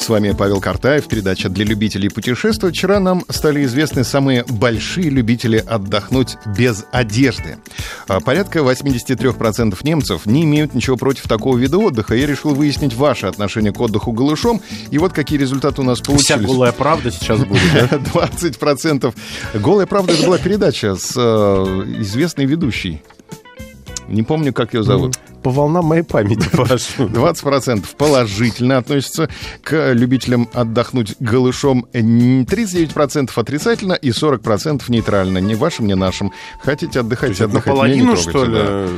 С вами Павел Картаев, передача для любителей путешествовать. Вчера нам стали известны самые большие любители отдохнуть без одежды. А Порядка 83% немцев не имеют ничего против такого вида отдыха. Я решил выяснить ваше отношение к отдыху голышом. И вот какие результаты у нас получились. Вся голая правда сейчас будет, да? 20%. «Голая правда» — это была передача с э, известной ведущей. Не помню, как ее зовут. По волнам моей памяти, Паш. 20% положительно относятся к любителям отдохнуть голышом, 39% отрицательно и 40% нейтрально. Не вашим, не нашим. Хотите отдыхать, отдыхать. Наполовину, что ли, да.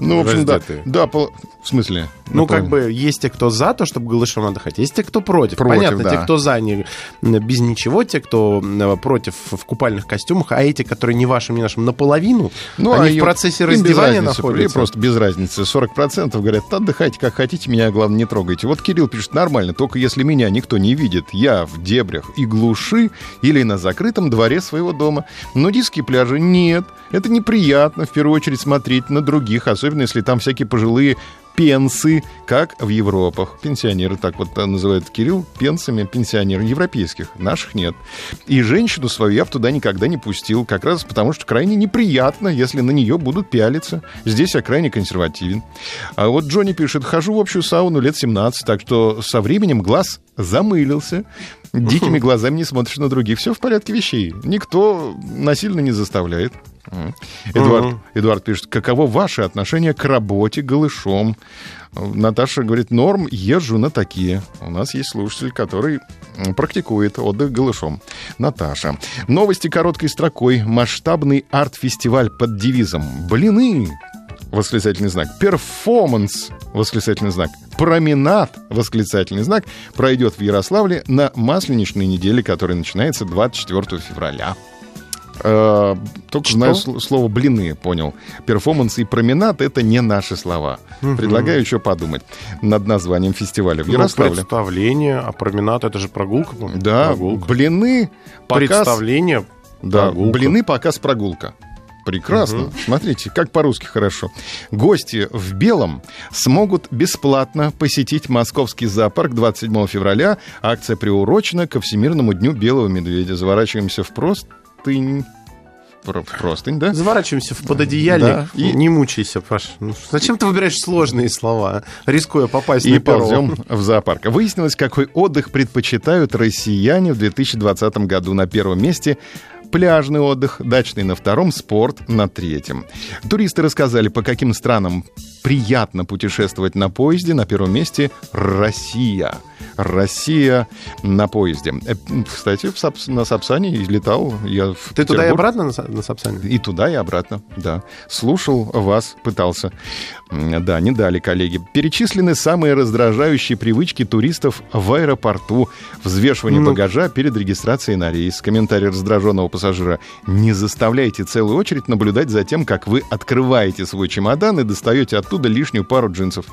Ну, в общем, да. Да, пол- в смысле? Ну, как Наполовину. бы, есть те, кто за то, чтобы голышом отдыхать, есть те, кто против. Против, Понятно, да. те, кто за, не, без ничего, те, кто э, против в купальных костюмах, а эти, которые не вашим, не нашим, наполовину, Ну, они а в и- процессе раздевания находятся. или просто без разницы. 40% говорят, отдыхайте как хотите, меня, главное, не трогайте. Вот Кирилл пишет, нормально, только если меня никто не видит, я в дебрях и глуши или на закрытом дворе своего дома. Нудистские пляжи нет. Это неприятно, в первую очередь, смотреть на других, особенно если там всякие пожилые пенсы, как в Европах. Пенсионеры, так вот э, называют Кирилл, пенсами пенсионеры европейских. Наших нет. И женщину свою я бы туда никогда не пустил, как раз потому, что крайне неприятно, если на нее будут пялиться. Здесь я крайне консервативен. А вот Джонни пишет, хожу в общую сауну лет 17, так что со временем глаз замылился. Дикими глазами не смотришь на других. Все в порядке вещей. Никто насильно не заставляет. Эдуард, Эдуард пишет, каково ваше отношение к работе голышом? Наташа говорит, норм, езжу на такие. У нас есть слушатель, который практикует отдых голышом. Наташа. Новости короткой строкой. Масштабный арт-фестиваль под девизом «Блины». Восклицательный знак. Перформанс. Восклицательный знак. Променад. Восклицательный знак. Пройдет в Ярославле на масленичной неделе, которая начинается 24 февраля. Э, Только Что? знаю сл- слово блины, понял. Перформанс и променад это не наши слова. Предлагаю еще подумать над названием фестиваля в Ну, Ярославле. представление, а променад это же прогулка. Да, прогулка. блины, показ. Представление, Да, прогулка. блины, показ, прогулка. Прекрасно. Смотрите, как по-русски хорошо. Гости в белом смогут бесплатно посетить московский зоопарк 27 февраля. Акция приурочена ко Всемирному дню белого медведя. Заворачиваемся в простынь. Простынь, да? Заворачиваемся в пододеяльник. Да. И не мучайся, Паш. Ну, зачем ты выбираешь сложные слова, рискуя попасть И на перо? ползем в зоопарк. Выяснилось, какой отдых предпочитают россияне в 2020 году. На первом месте пляжный отдых, дачный на втором, спорт на третьем. Туристы рассказали, по каким странам приятно путешествовать на поезде. На первом месте Россия. Россия на поезде. Э, Кстати, в Сапс- на Сапсане летал я в Ты туда и Петербург. обратно на, на Сапсане? И туда, и обратно, да. Слушал вас, пытался. Да, не дали, коллеги. Перечислены самые раздражающие привычки туристов в аэропорту. Взвешивание Ну. багажа перед регистрацией на рейс. Комментарий раздраженного пассажира. Не заставляйте целую очередь наблюдать за тем, как вы открываете свой чемодан и достаете оттуда лишнюю пару джинсов.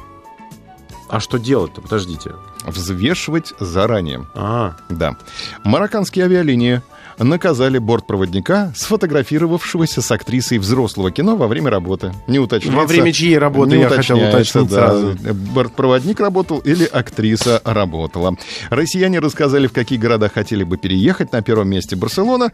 А что делать-то? Подождите. Взвешивать заранее. А, Да. Марокканские авиалинии наказали бортпроводника, сфотографировавшегося с актрисой взрослого кино во время работы. Не уточняется. Во время чьей работы, не я хотел уточнить да, сразу. Бортпроводник работал или актриса работала. Россияне рассказали, в какие города хотели бы переехать. На первом месте Барселона,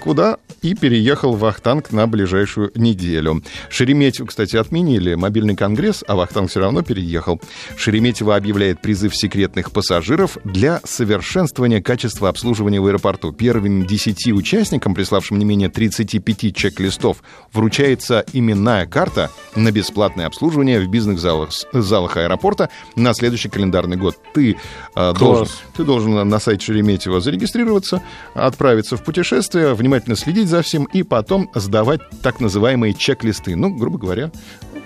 куда и переехал Вахтанг на ближайшую неделю. Шереметьево, кстати, отменили мобильный конгресс, а Вахтанг все равно переехал. Шереметьево объявляет призыв секретных пассажиров для совершенствования качества обслуживания в аэропорту. Первым 10 участникам, приславшим не менее 35 чек-листов, вручается именная карта на бесплатное обслуживание в бизнес-залах залах аэропорта на следующий календарный год. Ты, э, должен, ты должен на- сайте Шереметьево зарегистрироваться, отправиться в путешествие, внимательно следить за всем и потом сдавать так называемые чек-листы. Ну, грубо говоря,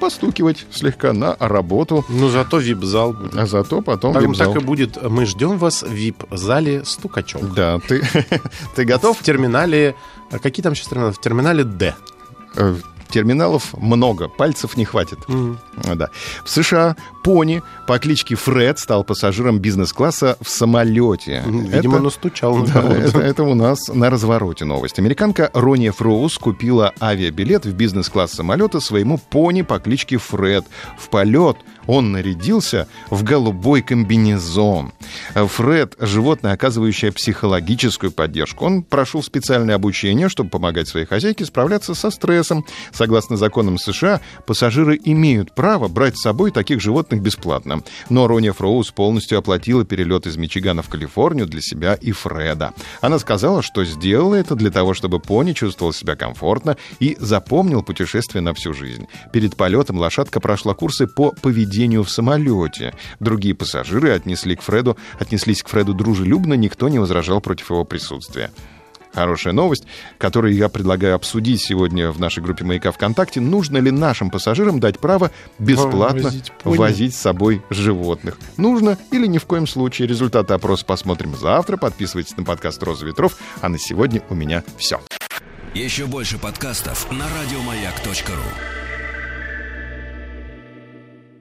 постукивать слегка на работу, ну зато вип-зал а зато потом Так, вип-зал. так и будет. Мы ждем вас в вип-зале «Стукачок». Да, ты, ты готов? В терминале... а Какие там сейчас терминалы? В терминале «Д». Э, Терминалов много, пальцев не хватит. Да. В США пони по кличке Фред стал пассажиром бизнес-класса в самолете. Видимо, Это- настучал на да, это, это у нас на развороте новость. Американка Рони Фроуз купила авиабилет в бизнес-класс самолета своему пони по кличке Фред. В полет он нарядился в голубой комбинезон. Фред – животное, оказывающее психологическую поддержку. Он прошел специальное обучение, чтобы помогать своей хозяйке справляться со стрессом. Согласно законам США, пассажиры имеют право брать с собой таких животных бесплатно. Но Рони Фроуз полностью оплатила перелет из Мичигана в Калифорнию для себя и Фреда. Она сказала, что сделала это для того, чтобы пони чувствовал себя комфортно и запомнил путешествие на всю жизнь. Перед полетом лошадка прошла курсы по поведению в самолете. Другие пассажиры отнесли к Фреду, отнеслись к Фреду дружелюбно, никто не возражал против его присутствия. Хорошая новость, которую я предлагаю обсудить сегодня в нашей группе «Маяка ВКонтакте». Нужно ли нашим пассажирам дать право бесплатно Возить возить с собой животных? Нужно или ни в коем случае? Результаты опроса посмотрим завтра. Подписывайтесь на подкаст «Роза ветров». А на сегодня у меня все. Еще больше подкастов на радиомаяк.ру.